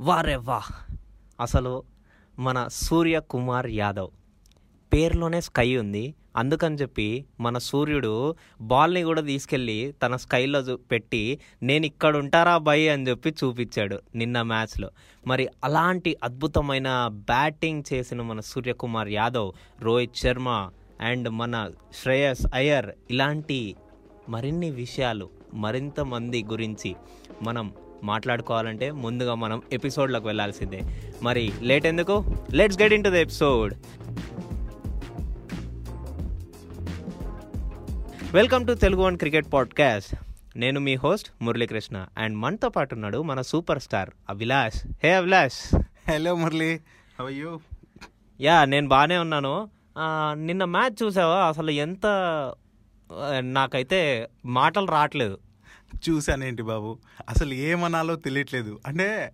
వారే వా. అసలు మన సూర్య కుమార్ యాదవ్. పేరులోనే స్కై ఉంది. అందుకని చెప్పి మన సూర్యుడు బాల్ని కూడా తీసుకెళ్ళి తన స్కైలో పెట్టి నేను ఇక్కడ ఉంటారా బై అని చెప్పి చూపించాడు నిన్న మ్యాచ్లో. మరి అలాంటి అద్భుతమైన బ్యాటింగ్ చేసిన మన సూర్యకుమార్ యాదవ్ రోహిత్ శర్మ అండ్ మన శ్రేయస్ అయ్యర్ ఇలాంటి మరిన్ని విషయాలు మరింత మంది గురించి మనం మాట్లాడుకోవాలంటే ముందుగా మనం ఎపిసోడ్లోకి వెళ్ళాల్సిందే మరి లేట్ ఎందుకు? Let's get into the episode welcome to Telugu one cricket podcast నేను మీ హోస్ట్ మురళీకృష్ణ అండ్ మనతో పాటు ఉన్నాడు మన super star Abhilash. Hey Abhilash. Hello Murali. How you ya నేను బాగానే ఉన్నాను. నిన్న మ్యాచ్ చూసావా? అసలు ఎంత నాకైతే మాటలు రావట్లేదు. చూశానేంటి బాబు? అసలు ఏమనాలో తెలియట్లేదు. అంటే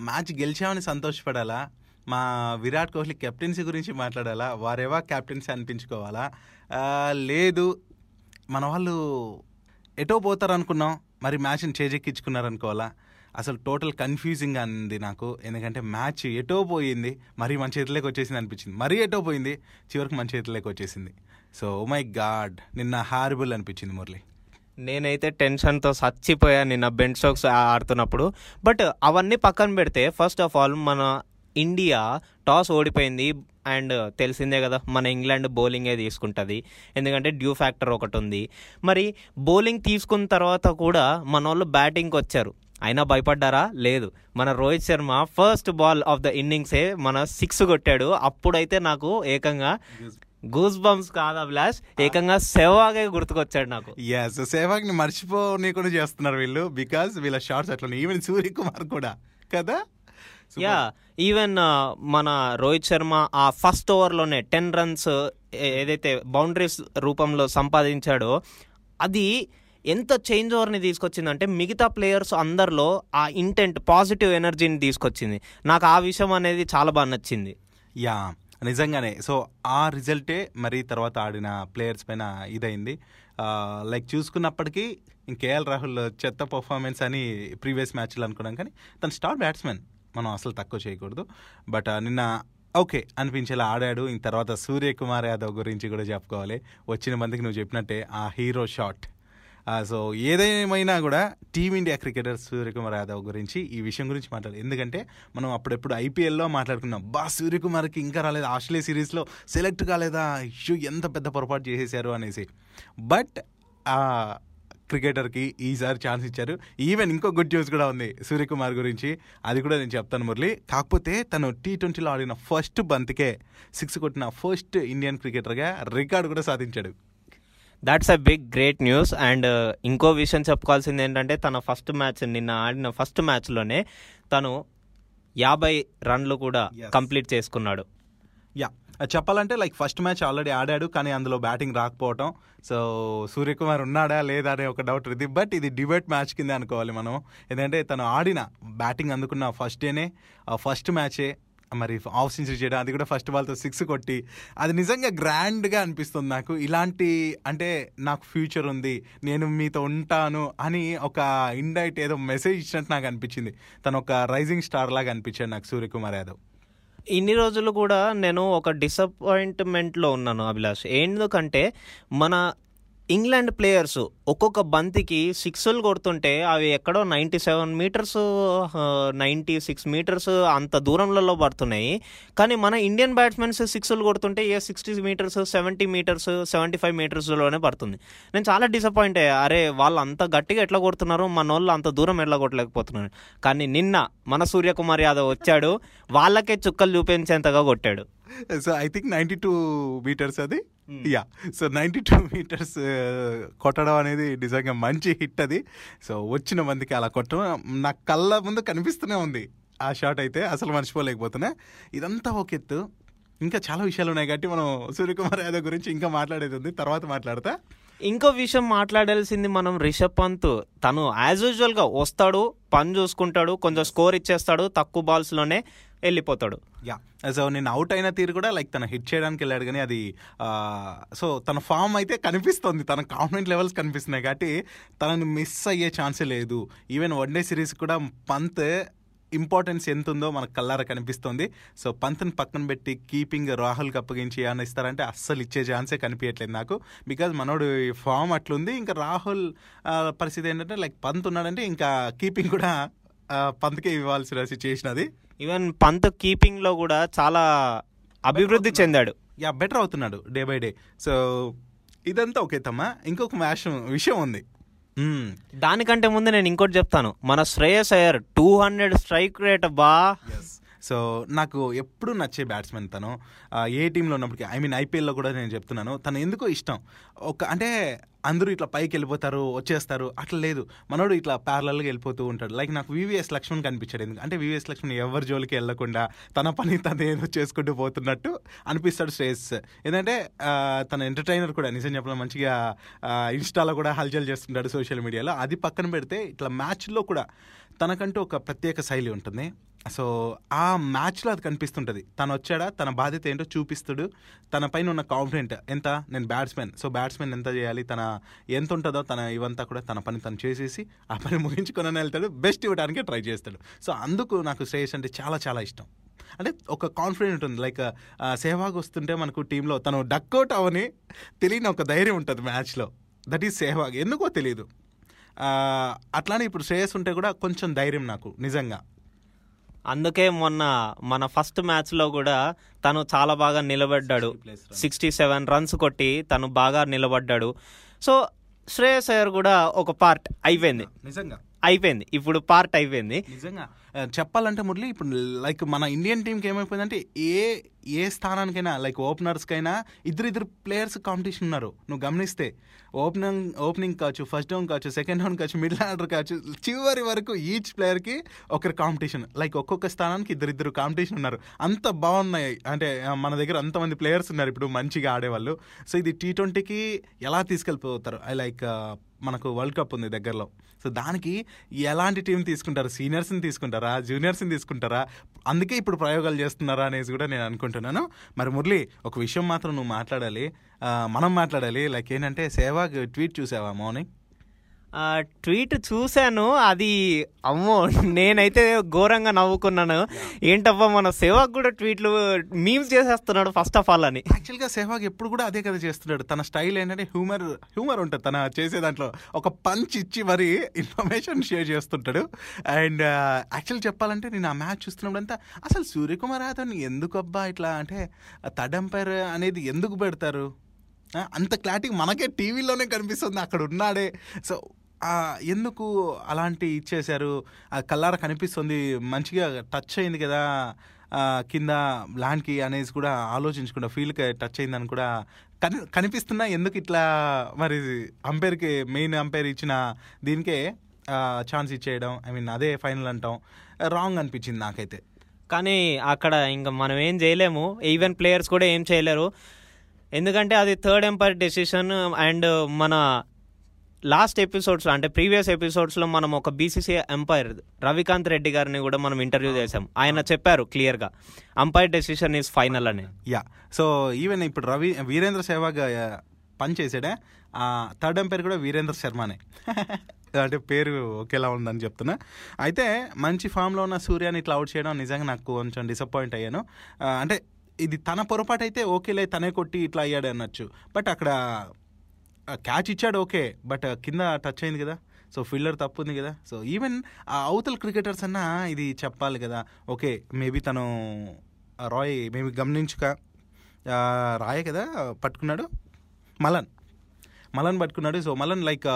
మ్యాచ్ గెలిచామని సంతోషపడాలా? మా విరాట్ కోహ్లీ కెప్టెన్సీ గురించి మాట్లాడాలా? వారేవా కెప్టెన్సీ అనిపించుకోవాలా? లేదు. మన వాళ్ళు ఎటో పోతారు అనుకున్నాం మరి మ్యాచ్ని చేజెక్కించుకున్నారు అనుకోవాలా అసలు టోటల్ కన్ఫ్యూజింగ్ అంది నాకు. ఎందుకంటే మ్యాచ్ ఎటో పోయింది మరీ మన చేతిలోకి వచ్చేసింది అనిపించింది. మరీ ఎటో పోయింది చివరికి మన చేతిలోకి వచ్చేసింది. సో మై గాడ్ నిన్న హారిబుల్ అనిపించింది మురళి. నేనైతే టెన్షన్తో చచ్చిపోయాను నిన్న బెండ్ స్టోక్స్ ఆడుతున్నప్పుడు. బట్ అవన్నీ పక్కన పెడితే ఫస్ట్ ఆఫ్ ఆల్ మన ఇండియా టాస్ ఓడిపోయింది అండ్ తెలిసిందే కదా మన ఇంగ్లాండ్ బౌలింగే తీసుకుంటుంది. ఎందుకంటే డ్యూ ఫ్యాక్టర్ ఒకటి ఉంది. మరి బౌలింగ్ తీసుకున్న తర్వాత కూడా మన వాళ్ళు బ్యాటింగ్కి వచ్చారు. అయినా భయపడ్డారా? లేదు. మన Rohit Sharma first ball of the ఇన్నింగ్సే మన సిక్స్ కొట్టాడు. అప్పుడైతే నాకు ఏకంగా గూస్ బంప్స్ కాదు అభిలాష్. ఏకంగా సెవాగే గుర్తుకొచ్చాడు నాకు. ఎస్ సేవాగ్ని మర్చిపోనీకుండా చేస్తున్నారు వీళ్ళు బికాస్ వీళ్ళ షార్ట్స్ అట్లా ఈవెన్ సూర్యకుమార్ కూడా. కదా? యా ఈవెన్ మన రోహిత్ శర్మ ఆ ఫస్ట్ ఓవర్లోనే టెన్ రన్స్ ఏదైతే బౌండరీస్ రూపంలో సంపాదించాడో అది ఎంత చేంజ్ ఓవర్ని తీసుకొచ్చిందంటే మిగతా ప్లేయర్స్ అందరిలో ఆ ఇంటెంట్ పాజిటివ్ ఎనర్జీని తీసుకొచ్చింది. నాకు ఆ విషయం అనేది చాలా బాగా నచ్చింది. యా నిజంగానే. సో ఆ రిజల్టే మరి తర్వాత ఆడిన ప్లేయర్స్ పైన ఇదైంది. లైక్ చూసుకున్నప్పటికీ కేఎల్ రాహుల్ చెత్త పర్ఫార్మెన్స్ అని ప్రీవియస్ మ్యాచ్లు అనుకున్నాం కానీ తను స్టార్ బ్యాట్స్మెన్. మనం అసలు తక్కువ చేయకూడదు. బట్ నిన్న ఓకే అనిపించేలా ఆడాడు. ఇంక తర్వాత సూర్యకుమార్ యాదవ్ గురించి కూడా చెప్పుకోవాలి. వచ్చిన మందికి నువ్వు చెప్పినట్టే ఆ హీరో షాట్. సో ఏదేమైనా కూడా టీమిండియా క్రికెటర్ సూర్యకుమార్ యాదవ్ గురించి ఈ విషయం గురించి మాట్లాడాలి. ఎందుకంటే మనం అప్పుడెప్పుడు ఐపీఎల్లో మాట్లాడుకున్నాం బా సూర్యకుమార్కి ఇంకా రాలేదు? ఆస్ట్రేలియా సిరీస్లో సెలెక్ట్ కాలేదా? ఇష్యూ ఎంత పెద్ద పొరపాటు చేసేసారు అనేసి. బట్ క్రికెటర్కి ఈసారి ఛాన్స్ ఇచ్చారు. ఈవెన్ ఇంకో గుడ్ న్యూస్ కూడా ఉంది సూర్యకుమార్ గురించి. అది కూడా నేను చెప్తాను మురళి. కాకపోతే తను టీ ట్వంటీలో ఆడిన ఫస్ట్ బంతికే సిక్స్ కొట్టిన ఫస్ట్ ఇండియన్ క్రికెటర్గా రికార్డు కూడా సాధించాడు. That's a big great news and ఇంకో విషయం చెప్పుకోవాల్సింది ఏంటంటే తన ఫస్ట్ మ్యాచ్ నిన్న ఆడిన ఫస్ట్ మ్యాచ్లోనే తను యాభై రన్లు కూడా. కంప్లీట్ చేసుకున్నాడు. యా చెప్పాలంటే లైక్ ఫస్ట్ మ్యాచ్ ఆల్రెడీ ఆడాడు కానీ అందులో బ్యాటింగ్ రాకపోవటం. సో సూర్యకుమార్ ఉన్నాడా లేదా అనే ఒక డౌట్ ఉంది. బట్ ఇది డిబేట్ మ్యాచ్ కింద అనుకోవాలి మనం ఎందుకంటే తను ఆడిన బ్యాటింగ్ అందుకున్న ఫస్ట్ డేనే ఫస్ట్ మ్యాచే మరి ఆఫ్ సెంచరీ చేయడం అది కూడా ఫస్ట్ బాల్తో సిక్స్ కొట్టి అది నిజంగా గ్రాండ్గా అనిపిస్తుంది నాకు. ఇలాంటి అంటే నాకు ఫ్యూచర్ ఉంది నేను మీతో ఉంటాను అని ఒక ఇండైట్ ఏదో మెసేజ్ ఇచ్చినట్టు నాకు అనిపించింది. తను ఒక రైజింగ్ స్టార్ లాగా అనిపించాడు నాకు సూర్యకుమార్ యాదవ్. ఇన్ని రోజులు కూడా నేను ఒక డిసప్పాయింట్మెంట్లో ఉన్నాను అభిలాష్. ఎందుకంటే మన ఇంగ్లాండ్ ప్లేయర్స్ ఒక్కొక్క బంతికి సిక్స్లు కొడుతుంటే అవి ఎక్కడో ninety seven metres ninety six metres అంత దూరంలో పడుతున్నాయి. కానీ మన ఇండియన్ బ్యాట్స్మెన్స్ సిక్స్లు కొడుతుంటే ఏ sixty metres seventy metres seventy five మీటర్స్లోనే పడుతుంది. నేను చాలా డిసప్పాయింట్ అయ్యా. అరే వాళ్ళు అంత గట్టిగా ఎట్లా కొడుతున్నారు? మన వాళ్ళు అంత దూరం ఎట్లా కొట్టలేకపోతున్నారు? కానీ నిన్న మన సూర్యకుమార్ యాదవ్ వచ్చాడు. వాళ్ళకే చుక్కలు చూపించేంతగా కొట్టాడు. So I think ninety two metres అది ya so ninety two metres కొట్టడం అనేది నిజంగా మంచి హిట్ అది. సో వచ్చిన మందికి అలా కొట్టడం నా కళ్ళ ముందు కనిపిస్తూనే ఉంది ఆ షాట్ అయితే. అసలు మర్చిపోలేకపోతున్నా. ఇదంతా ఒక ఎత్తు. ఇంకా చాలా విషయాలు ఉన్నాయి కాబట్టి మనం సూర్యకుమార్ యాదవ్ గురించి ఇంకా మాట్లాడేది ఉంది. తర్వాత మాట్లాడతా. ఇంకో విషయం మాట్లాడాల్సింది మనం రిషబ్ పంత్. తను యాజ్ యూజువల్గా వస్తాడు పని చూసుకుంటాడు కొంచెం స్కోర్ ఇచ్చేస్తాడు తక్కువ బాల్స్లోనే వెళ్ళిపోతాడు. యా సో నేను అవుట్ అయిన తీరు కూడా లైక్ తన హిట్ చేయడానికి వెళ్ళాడు కానీ అది సో తన ఫామ్ అయితే కనిపిస్తుంది. తన కాన్ఫిడెంట్ లెవెల్స్ కనిపిస్తున్నాయి. కాబట్టి తనని మిస్ అయ్యే ఛాన్సే లేదు. ఈవెన్ వన్ డే సిరీస్ కూడా పంత్ ఇంపార్టెన్స్ ఎంత ఉందో మనకు కల్లారా కనిపిస్తుంది. సో పంత్ని పక్కన పెట్టి కీపింగ్ రాహుల్కి అప్పగించి ఏమైనా ఇస్తారంటే అస్సలు ఇచ్చే ఛాన్సే కనిపించట్లేదు నాకు. బికాజ్ మనోడు ఫామ్ అట్లుంది. ఇంకా రాహుల్ పరిస్థితి ఏంటంటే లైక్ పంత్ ఉన్నాడంటే ఇంకా కీపింగ్ కూడా పంత్కే ఇవ్వాల్సిన సిచ్యుయేషన్ అది. ఈవెన్ పంత్ కీపింగ్లో కూడా చాలా అభివృద్ధి చెందాడు. యా బెటర్ అవుతున్నాడు డే బై డే. సో ఇదంతా ఓకే తమ్మా. ఇంకొక మ్యాచ్ విషయం ఉంది. దానికంటే ముందు నేను ఇంకోటి చెప్తాను. మన Shreyas Iyer two hundred strike rate బా సో నాకు ఎప్పుడు నచ్చే బ్యాట్స్మెన్ తను. ఏ టీంలో ఉన్నప్పటికీ ఐ మీన్ ఐపీఎల్లో కూడా నేను చెప్తున్నాను తను ఎందుకో ఇష్టం. ఒక అంటే అందరూ ఇట్లా పైకి వెళ్ళిపోతారు వచ్చేస్తారు అట్లా లేదు. మనోడు ఇట్లా ప్యారలల్గా వెళ్ళిపోతూ ఉంటాడు. లైక్ నాకు వివిఎస్ లక్ష్మణ్ కనిపించాడు. ఎందుకు అంటే వివిఎస్ లక్ష్మణ్ ఎవరి జోలికి వెళ్ళకుండా తన పని తను ఏదో చేసుకుంటూ పోతున్నట్టు అనిపిస్తాడు శ్రేయస్. ఎందుకంటే తన ఎంటర్టైనర్ కూడా నిజం చెప్పడం మంచిగా ఇన్స్టాలో కూడా హల్చల్ చేస్తుంటాడు సోషల్ మీడియాలో. అది పక్కన పెడితే ఇట్లా మ్యాచ్లో కూడా తనకంటూ ఒక ప్రత్యేక శైలి ఉంటుంది. సో ఆ మ్యాచ్లో అది కనిపిస్తుంటుంది. తను వచ్చాడా తన బాధ్యత ఏంటో చూపిస్తాడు. తన పైన ఉన్న కాన్ఫిడెంట్ ఎంత? నేను బ్యాట్స్మెన్ సో బ్యాట్స్మెన్ ఎంత చేయాలి? తన ఎంత ఉంటుందో తన ఇవంతా కూడా తన పని తను చేసేసి ఆ పని ముగించుకొని వెళ్తాడు. బెస్ట్ ఇవ్వడానికి ట్రై చేస్తాడు. సో అందుకు నాకు శ్రేయస్ అంటే చాలా చాలా ఇష్టం. అంటే ఒక కాన్ఫిడెంట్ ఉంటుంది. లైక్ సేవాగ్ వస్తుంటే మనకు టీంలో తను డక్అవుట్ అవని తెలియని ఒక ధైర్యం ఉంటుంది మ్యాచ్లో. దట్ ఈజ్ సేవాగ్ ఎందుకో తెలియదు అట్లానే ఇప్పుడు శ్రేయస్ ఉంటే కూడా కొంచెం ధైర్యం నాకు నిజంగా. అందుకే మొన్న మన ఫస్ట్ మ్యాచ్లో కూడా తను చాలా బాగా నిలబడ్డాడు. సిక్స్టీ సెవెన్ రన్స్ కొట్టి తను బాగా నిలబడ్డాడు. సో శ్రేయస్ అయ్యర్ కూడా ఒక పార్ట్ అయిపోయింది. నిజంగా? అయిపోయింది. ఇప్పుడు పార్ట్ అయిపోయింది. నిజంగా? చెప్పాలంటే మురళి ఇప్పుడు లైక్ మన ఇండియన్ టీంకి ఏమైపోయిందంటే ఏ ఏ స్థానానికైనా లైక్ ఓపెనర్స్కైనా ఇద్దరు ఇద్దరు ప్లేయర్స్ కాంపిటీషన్ ఉన్నారు. నువ్వు గమనిస్తే ఓపెనింగ్ ఓపెనింగ్ కావచ్చు ఫస్ట్ డౌన్ కావచ్చు సెకండ్ డౌన్ కావచ్చు మిడిల్ ఆర్డర్ కావచ్చు చివరి వరకు ఈచ్ ప్లేయర్కి ఒకరి కాంపిటీషన్. లైక్ ఒక్కొక్క స్థానానికి ఇద్దరిద్దరు కాంపిటీషన్ ఉన్నారు. అంత బాగున్నాయి. అంటే మన దగ్గర అంతమంది ప్లేయర్స్ ఉన్నారు ఇప్పుడు మంచిగా ఆడేవాళ్ళు. సో ఇది టీ ట్వంటీకి ఎలా తీసుకెళ్ళిపోతారు? ఐ లైక్ మనకు వరల్డ్ కప్ ఉంది దగ్గరలో. సో దానికి ఎలాంటి టీం తీసుకుంటారు? సీనియర్స్ని తీసుకుంటారు? జూనియర్స్ని తీసుకుంటారా? అందుకే ఇప్పుడు ప్రయోగాలు చేస్తున్నారా అనేసి కూడా నేను అనుకుంటున్నాను. మరి మురళి ఒక విషయం మాత్రం నువ్వు మాట్లాడాలి. మనం మాట్లాడాలి. లైక్ ఏంటంటే సేవాగ్ ట్వీట్ చూసావా మార్నింగ్? ట్వీట్ చూశాను అది అమ్మో నేనైతే ఘోరంగా నవ్వుకున్నాను. ఏంటబ్బా మన సేవకు కూడా ట్వీట్లు మీమ్స్ చేసేస్తున్నాడు ఫస్ట్ ఆఫ్ ఆల్ అని. యాక్చువల్గా సెహ్వాగ్ ఎప్పుడు కూడా అదే కదా చేస్తున్నాడు. తన స్టైల్ ఏంటంటే హ్యూమర్ హ్యూమర్ ఉంటుంది తన చేసే దాంట్లో. ఒక పంచ్ ఇచ్చి మరి ఇన్ఫర్మేషన్ షేర్ చేస్తుంటాడు. అండ్ యాక్చువల్ చెప్పాలంటే నేను ఆ మ్యాచ్ చూస్తున్నప్పుడంతా అసలు సూర్యకుమార్ యాదవ్ ఎందుకు అబ్బా ఇట్లా అంటే థర్డ్ అనేది ఎందుకు పెడతారు? అంత క్లారిటీ మనకే టీవీలోనే కనిపిస్తుంది. అక్కడ ఉన్నాడే. సో ఎందుకు అలాంటి ఇచ్చేశారు? ఆ కల్లార కనిపిస్తుంది మంచిగా టచ్ అయింది కదా కింద ల్యాండ్కి అనేసి కూడా ఆలోచించకుండా ఫీల్డ్కి టచ్ అయిందని కూడా కని కనిపిస్తున్నా ఎందుకు ఇట్లా మరి అంపైర్కి మెయిన్ అంపైర్ ఇచ్చిన దీనికే ఛాన్స్ ఇచ్చేయడం ఐ మీన్ అదే ఫైనల్ అంటాం. రాంగ్ అనిపించింది నాకైతే. కానీ అక్కడ ఇంకా మనం ఏం చేయలేము. ఈవెన్ ప్లేయర్స్ కూడా ఏం చేయలేరు. ఎందుకంటే అది థర్డ్ ఎంపైర్ డెసిషన్ అండ్ మన లాస్ట్ ఎపిసోడ్స్లో అంటే ప్రీవియస్ ఎపిసోడ్స్లో మనం ఒక బీసీసీ ఎంపైర్ రవికాంత్ రెడ్డి గారిని కూడా మనం ఇంటర్వ్యూ చేసాం ఆయన చెప్పారు క్లియర్గా అంపైర్ డెసిషన్ ఈజ్ ఫైనల్ అని. యా. సో ఈవెన్ ఇప్పుడు రవి వీరేంద్ర సెహ్వాగ్ ఆ, పని చేసాడే ఆ థర్డ్ ఎంపైర్ కూడా వీరేంద్ర శర్మనే. అంటే పేరు ఒకేలా ఉందని చెప్తున్నా. అయితే మంచి ఫామ్లో ఉన్న సూర్యాని ఇట్లా అవుట్ చేయడం నిజంగా నాకు కొంచెం డిసప్పాయింట్ అయ్యాను. అంటే ఇది తన పొరపాటు అయితే ఓకేలే తనే కొట్టి ఇట్లా అయ్యాడు అనొచ్చు బట్ అక్కడ క్యాచ్ ఇచ్చాడు ఓకే బట్ కింద టచ్ అయింది కదా. సో ఫీల్డర్ తప్పు ఉంది కదా. సో ఈవెన్ ఆ అవతల క్రికెటర్స్ అన్నా ఇది చెప్పాలి కదా. ఓకే మేబీ తను రాయ్ మేబీ గమనించుక ఆ, రాయే కదా పట్టుకున్నాడు. మలన్. మలన్ పట్టుకున్నాడు. సో మలన్ లైక్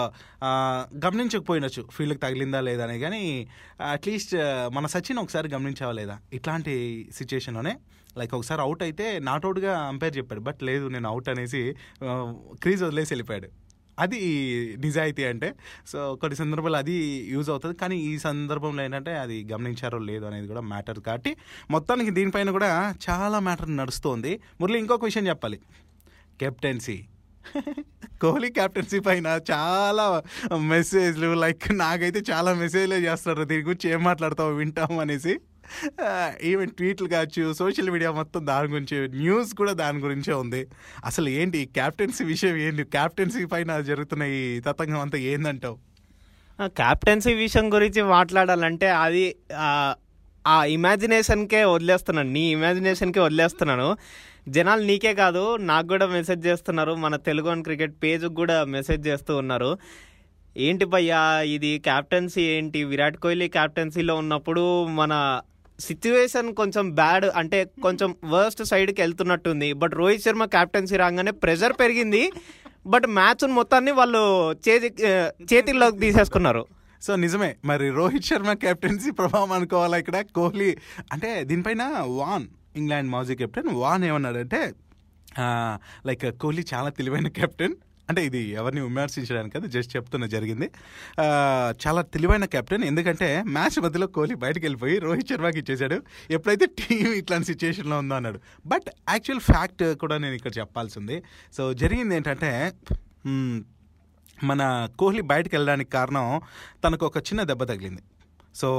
గమనించకపోయినచ్చు. ఫీల్డ్కి తగిలిందా లేదా అని కానీ అట్లీస్ట్ మన సచిన్ ఒకసారి గమనించావా లేదా? ఇట్లాంటి సిచ్యుయేషన్లోనే లైక్ ఒకసారి అవుట్ అయితే నాట్ అవుట్గా అంపైర్ చెప్పాడు. బట్ లేదు నేను అవుట్ అనేసి క్రీజ్ వదిలేసి వెళ్ళిపోయాడు. అది నిజాయితీ అంటే. సో కొన్ని సందర్భాలు అది యూజ్ అవుతుంది. కానీ ఈ సందర్భంలో ఏంటంటే అది గమనించారో లేదో అనేది కూడా మ్యాటర్ కాబట్టి. మొత్తానికి దీనిపైన కూడా చాలా మ్యాటర్ నడుస్తోంది. మురళి ఇంకొక విషయం చెప్పాలి. కెప్టెన్సీ కోహ్లీ కెప్టెన్సీ పైన చాలా మెసేజ్లు లైక్ నాకైతే చాలా మెసేజ్లే చేస్తారు దీని గురించి ఏం మాట్లాడతావు వింటాం అనేసి. ఈవెన్ ట్వీట్లు కావచ్చు సోషల్ మీడియా మొత్తం దాని గురించి న్యూస్ కూడా దాని గురించే ఉంది. అసలు ఏంటి క్యాప్టెన్సీ విషయం ఏంటి? క్యాప్టెన్సీ పైన జరుగుతున్న ఈ తతంగం అంతా ఏందంటావు? క్యాప్టెన్సీ విషయం గురించి మాట్లాడాలంటే అది ఆ, ఇమాజినేషన్కే వదిలేస్తున్నాను. నీ ఇమాజినేషన్కే వదిలేస్తున్నాను. జనాలు నీకే కాదు నాకు కూడా మెసేజ్ చేస్తున్నారు. మన తెలుగు అండ్ క్రికెట్ పేజ్కి కూడా మెసేజ్ చేస్తూ ఉన్నారు. ఏంటి భయ్యా ఇది క్యాప్టెన్సీ ఏంటి? విరాట్ కోహ్లీ క్యాప్టెన్సీలో ఉన్నప్పుడు మన సిచ్యువేషన్ కొంచెం బ్యాడ్ అంటే కొంచెం వర్స్ట్ సైడ్కి వెళ్తున్నట్టుంది. బట్ రోహిత్ శర్మ క్యాప్టెన్సీ రాగానే ప్రెషర్ పెరిగింది. బట్ మ్యాచ్ మొత్తాన్ని వాళ్ళు చేతి చేతిలోకి తీసేసుకున్నారు. సో నిజమే మరి రోహిత్ శర్మ కెప్టెన్సీ ప్రభావం అనుకోవాలా ఇక్కడ? కోహ్లీ అంటే దీనిపైన వాన్ ఇంగ్లాండ్ మాజీ కెప్టెన్ వాన్ ఏమన్నాడంటే లైక్ కోహ్లీ చాలా తెలివైన కెప్టెన్. అంటే ఇది ఎవరిని విమర్శించడానికి కాదు జస్ట్ చెప్తున్న జరిగింది. చాలా తెలివైన కెప్టెన్ ఎందుకంటే మ్యాచ్ మధ్యలో కోహ్లీ బయటకు వెళ్ళిపోయి రోహిత్ శర్మకి ఇచ్చేశాడు. ఎప్పుడైతే టీం ఇట్లాంటి సిచ్యుయేషన్లో ఉందో అన్నాడు. బట్ యాక్చువల్ ఫ్యాక్ట్ కూడా నేను ఇక్కడ చెప్పాల్సింది. సో జరిగింది ఏంటంటే మన కోహ్లీ బయటకు వెళ్ళడానికి కారణం తనకు ఒక చిన్న దెబ్బ తగిలింది. సో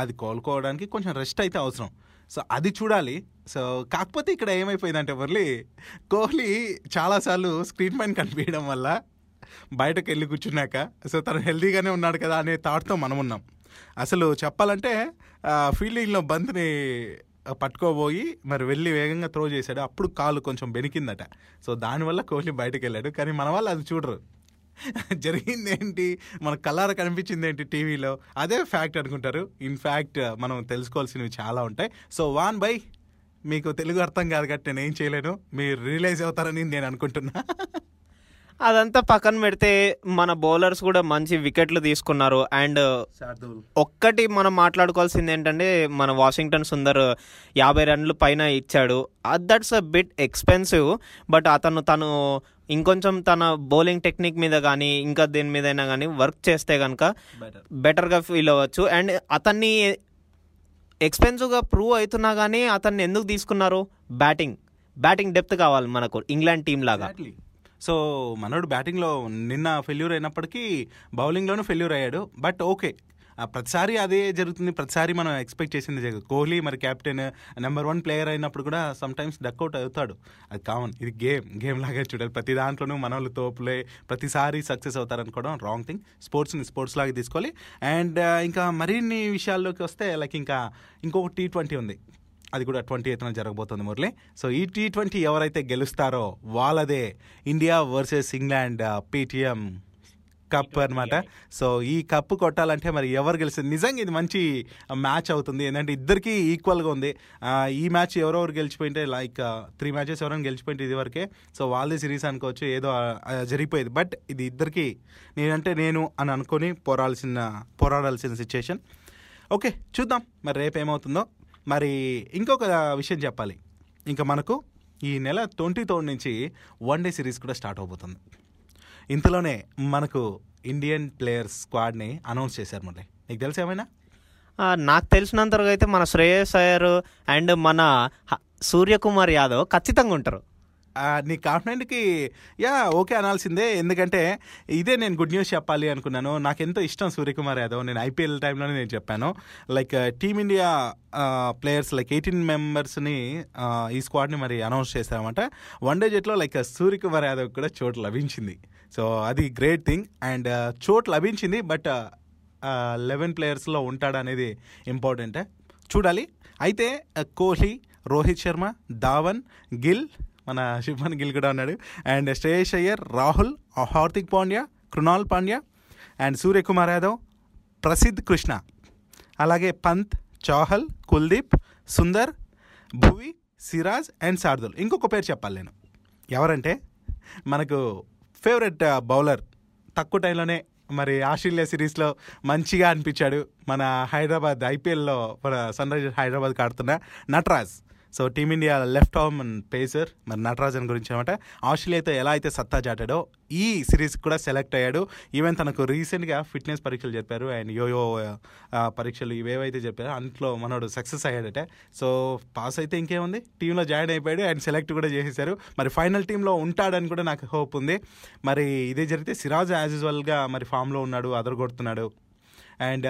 అది కోలుకోవడానికి కొంచెం రెస్ట్ అయితే అవసరం. సో అది చూడాలి. సో కాకపోతే ఇక్కడ ఏమైపోయిందంటే మురళి కోహ్లీ చాలాసార్లు స్క్రీన్ పైన కనిపించడం వల్ల బయటకు వెళ్ళి కూర్చున్నాక సో తను హెల్దీగానే ఉన్నాడు కదా అనే థాట్తో మనం ఉన్నాం. అసలు చెప్పాలంటే ఫీల్డింగ్లో బంత్ని పట్టుకోబోయి మరి వెళ్ళి వేగంగా త్రో చేశాడు. అప్పుడు కాలు కొంచెం బెనికిందట. సో దానివల్ల కోహ్లీ బయటకు వెళ్ళాడు కానీ మన వాళ్ళు అది చూడరు. జరిగింది ఏంటి మన కలర్ కనిపించింది ఏంటి టీవీలో? అదే ఫ్యాక్ట్ అనుకుంటారు. ఇన్ఫ్యాక్ట్ మనం తెలుసుకోవాల్సినవి చాలా ఉంటాయి. సో వాన్ బై మీకు తెలుగు అర్థం కాదు కాబట్టి నేను ఏం చేయలేను. మీరు రియలైజ్ అవుతారని నేను అనుకుంటున్నా. అదంతా పక్కన పెడితే మన బౌలర్స్ కూడా మంచి వికెట్లు తీసుకున్నారు. అండ్ ఒక్కటి మనం మాట్లాడుకోవాల్సింది ఏంటంటే మన వాషింగ్టన్ సుందర్ యాభై రన్లు పైన ఇచ్చాడు. That's a bit expensive but అతను తను ఇంకొంచెం తన బౌలింగ్ టెక్నిక్ మీద కానీ ఇంకా దేని మీదైనా కానీ వర్క్ చేస్తే కనుక బెటర్గా ఫీల్ అవ్వచ్చు. అండ్ అతన్ని ఎక్స్పెన్సివ్గా ప్రూవ్ అవుతున్నా కానీ అతన్ని ఎందుకు తీసుకున్నారు? బ్యాటింగ్. బ్యాటింగ్ డెప్త్ కావాలి మనకు ఇంగ్లాండ్ టీం లాగా. సో మనోడు బ్యాటింగ్లో నిన్న ఫెయిల్యూర్ అయినప్పటికీ బౌలింగ్లోనూ ఫెయిల్యూర్ అయ్యాడు. But okay. ప్రతిసారి అదే జరుగుతుంది. ప్రతిసారి మనం ఎక్స్పెక్ట్ చేసింది జరుగుతుంది కోహ్లీ మరి కెప్టెన్ నెంబర్ వన్ ప్లేయర్ అయినప్పుడు కూడా సమ్ టైమ్స్ డక్అవుట్ అవుతాడు. అది కామన్. ఇది గేమ్. గేమ్ లాగా చూడాలి. ప్రతి దాంట్లోనూ మనోళ్ళు తోపులే ప్రతిసారి సక్సెస్ అవుతారనుకోవడం రాంగ్ థింగ్. స్పోర్ట్స్ని స్పోర్ట్స్ లాగా తీసుకోవాలి. అండ్ ఇంకా మరిన్ని విషయాల్లోకి వస్తే లైక్ ఇంకా ఇంకొక టీ ట్వంటీ ఉంది. అది కూడా ట్వంటీ ఎయిత్న జరగబోతుంది మురళి. సో ఈ టీ ట్వంటీ ఎవరైతే గెలుస్తారో వాళ్ళదే India versus England Paytm. Cup అన్నమాట. సో ఈ కప్పు కొట్టాలంటే మరి ఎవరు గెలిచింది నిజంగా ఇది మంచి మ్యాచ్ అవుతుంది. ఏంటంటే ఇద్దరికి ఈక్వల్గా ఉంది. ఈ మ్యాచ్ ఎవరెవరు గెలిచిపోయింటే లైక్ త్రీ మ్యాచెస్ ఎవరైనా గెలిచిపోయింటే ఇది వరకే సో వాళ్ళది సిరీస్ అనుకోవచ్చు ఏదో జరిగిపోయేది. బట్ ఇది ఇద్దరికి నేనంటే నేను అని అనుకొని పోరాల్సిన పోరాడాల్సిన సిచ్యుయేషన్ ఓకే చూద్దాం. మరి రేపు ఏమవుతుందో. మరి ఇంకొక విషయం చెప్పాలి. ఇంకా మనకు ఈ నెల ట్వంటీ థర్డ్ నుంచి వన్ డే సిరీస్ కూడా స్టార్ట్ అవబోతుంది. ఇంతలోనే మనకు ఇండియన్ ప్లేయర్స్ స్క్వాడ్ని అనౌన్స్ చేశారు మళ్ళీ. నీకు తెలుసు ఏమైనా? నాకు తెలిసినంతవరకు అయితే మన శ్రేయస్ అయ్యర్ అండ్ మన సూర్యకుమార్ యాదవ్ ఖచ్చితంగా ఉంటారు. నీ కాన్ఫిడెంట్కి యా ఓకే అనాల్సిందే. ఎందుకంటే ఇదే నేను గుడ్ న్యూస్ చెప్పాలి అనుకున్నాను. నాకు ఎంతో ఇష్టం సూర్యకుమార్ యాదవ్. నేను ఐపీఎల్ టైంలోనే నేను చెప్పాను. Like team India players like eighteen మెంబర్స్ని ఈ స్క్వాడ్ని మరి అనౌన్స్ చేశారన్నమాట. వన్ డే జట్లో లైక్ సూర్యకుమార్ యాదవ్ కూడా చోటు లభించింది. సో అది గ్రేట్ థింగ్. అండ్ చోటు లభించింది బట్ లెవెన్ ప్లేయర్స్లో ఉంటాడనేది ఇంపార్టెంటే. చూడాలి. అయితే కోహ్లీ రోహిత్ శర్మ ధావన్ గిల్ మన శుభన్ గిల్ కూడా ఉన్నాడు. And Shreyas Iyer Rahul Hardik Pandya Krunal Pandya and Suryakumar Yadav Prasidh Krishna. అలాగే పంత్ చౌహల్ కుల్దీప్ సుందర్ భువి సిరాజ్ అండ్ శార్దుల్. ఇంకొక పేరు చెప్పాలి నేను. ఎవరంటే మనకు ఫేవరెట్ బౌలర్. తక్కువ టైంలోనే మరి ఆస్ట్రేలియా సిరీస్లో మంచిగా అనిపించాడు మన హైదరాబాద్ ఐపీఎల్లో మన సన్ రైజర్స్ హైదరాబాద్ ఆడుతున్న Nataraj. So team India left arm pacer మరి నటరాజన్ గురించి అనమాట. ఆస్ట్రేలియాతో ఎలా అయితే సత్తా చాటాడో ఈ సిరీస్ కూడా సెలెక్ట్ అయ్యాడు. ఈవెన్ తనకు రీసెంట్గా ఫిట్నెస్ పరీక్షలు చెప్పారు. అండ్ యోయో పరీక్షలు ఇవేవైతే చెప్పారో అందులో మనోడు సక్సెస్ అయ్యాడట. సో పాస్ అయితే ఇంకేముంది? టీంలో జాయిన్ అయిపోయాడు అండ్ సెలెక్ట్ కూడా చేసేసారు. మరి ఫైనల్ టీంలో ఉంటాడని కూడా నాకు హోప్ ఉంది. మరి ఇదే జరిగితే సిరాజ్ యాజ్ యూజువల్గా మరి ఫామ్లో ఉన్నాడు అదరగొడుతున్నాడు. అండ్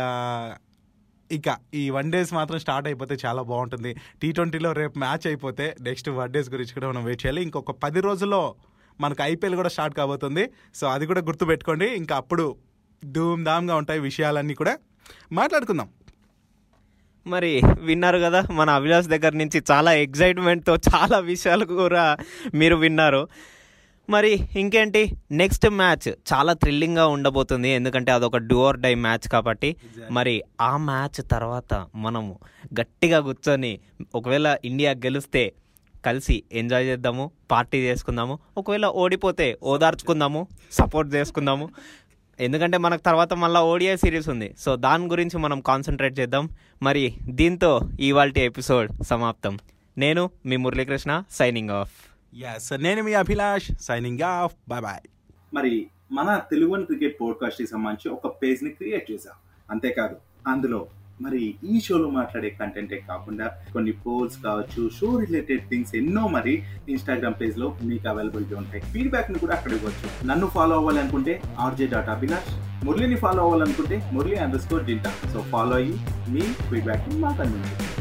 ఇక ఈ వన్ డేస్ మాత్రం స్టార్ట్ అయిపోతే చాలా బాగుంటుంది. టీ ట్వంటీలో రేపు మ్యాచ్ అయిపోతే నెక్స్ట్ వన్ డేస్ గురించి కూడా మనం వెయిట్ చేయాలి. ఇంకొక పది రోజుల్లో మనకు ఐపీఎల్ కూడా స్టార్ట్ కాబోతుంది. సో అది కూడా గుర్తుపెట్టుకోండి. ఇంకా అప్పుడు ధూమ్ ధామ్గా ఉంటాయి విషయాలన్నీ కూడా మాట్లాడుకుందాం. మరి విన్నారు కదా మన అభిలాష్ దగ్గర నుంచి చాలా ఎగ్జైట్మెంట్తో చాలా విషయాలు కూడా మీరు విన్నారు. మరి ఇంకేంటి? నెక్స్ట్ మ్యాచ్ చాలా థ్రిల్లింగ్గా ఉండబోతుంది. ఎందుకంటే అదొక డ్యూఆర్ డై మ్యాచ్ కాబట్టి. మరి ఆ మ్యాచ్ తర్వాత మనము గట్టిగా కూర్చొని ఒకవేళ ఇండియా గెలిస్తే కలిసి ఎంజాయ్ చేద్దాము పార్టీ చేసుకుందాము ఒకవేళ ఓడిపోతే ఓదార్చుకుందాము సపోర్ట్ చేసుకుందాము. ఎందుకంటే మనకు తర్వాత మళ్ళీ ఓడిఐ సిరీస్ ఉంది. సో దాని గురించి మనం కాన్సన్ట్రేట్ చేద్దాం. మరి దీంతో ఇవాళ ఎపిసోడ్ సమాప్తం. నేను మీ మురళీకృష్ణ సైనింగ్ ఆఫ్ ఎస్ నేను మీ Abhilash signing off bye bye మరి మన తెలుగు క్రికెట్ పోడ్కాస్ట్కి సంబంధించి ఒక పేజ్ని క్రియేట్ చేశాం. అంతేకాదు అందులో మరి ఈ షోలో మాట్లాడే కంటెంటే కాకుండా కొన్ని పోల్స్ కావచ్చు షో రిలేటెడ్ థింగ్స్ ఎన్నో మరి ఇన్స్టాగ్రామ్ పేజ్లో మీకు అవైలబిలిటీ ఉంటాయి. ఫీడ్బ్యాక్ని కూడా అక్కడ ఇవ్వచ్చు. నన్ను ఫాలో అవ్వాలనుకుంటే ఆర్జే డాట్ అభిలాష్ మురళిని ఫాలో అవ్వాలనుకుంటే మురళి అండర్ స్కోర్ డింటా సో ఫాలో అయ్యి మీ ఫీడ్బ్యాక్ని మాకు అందించండి.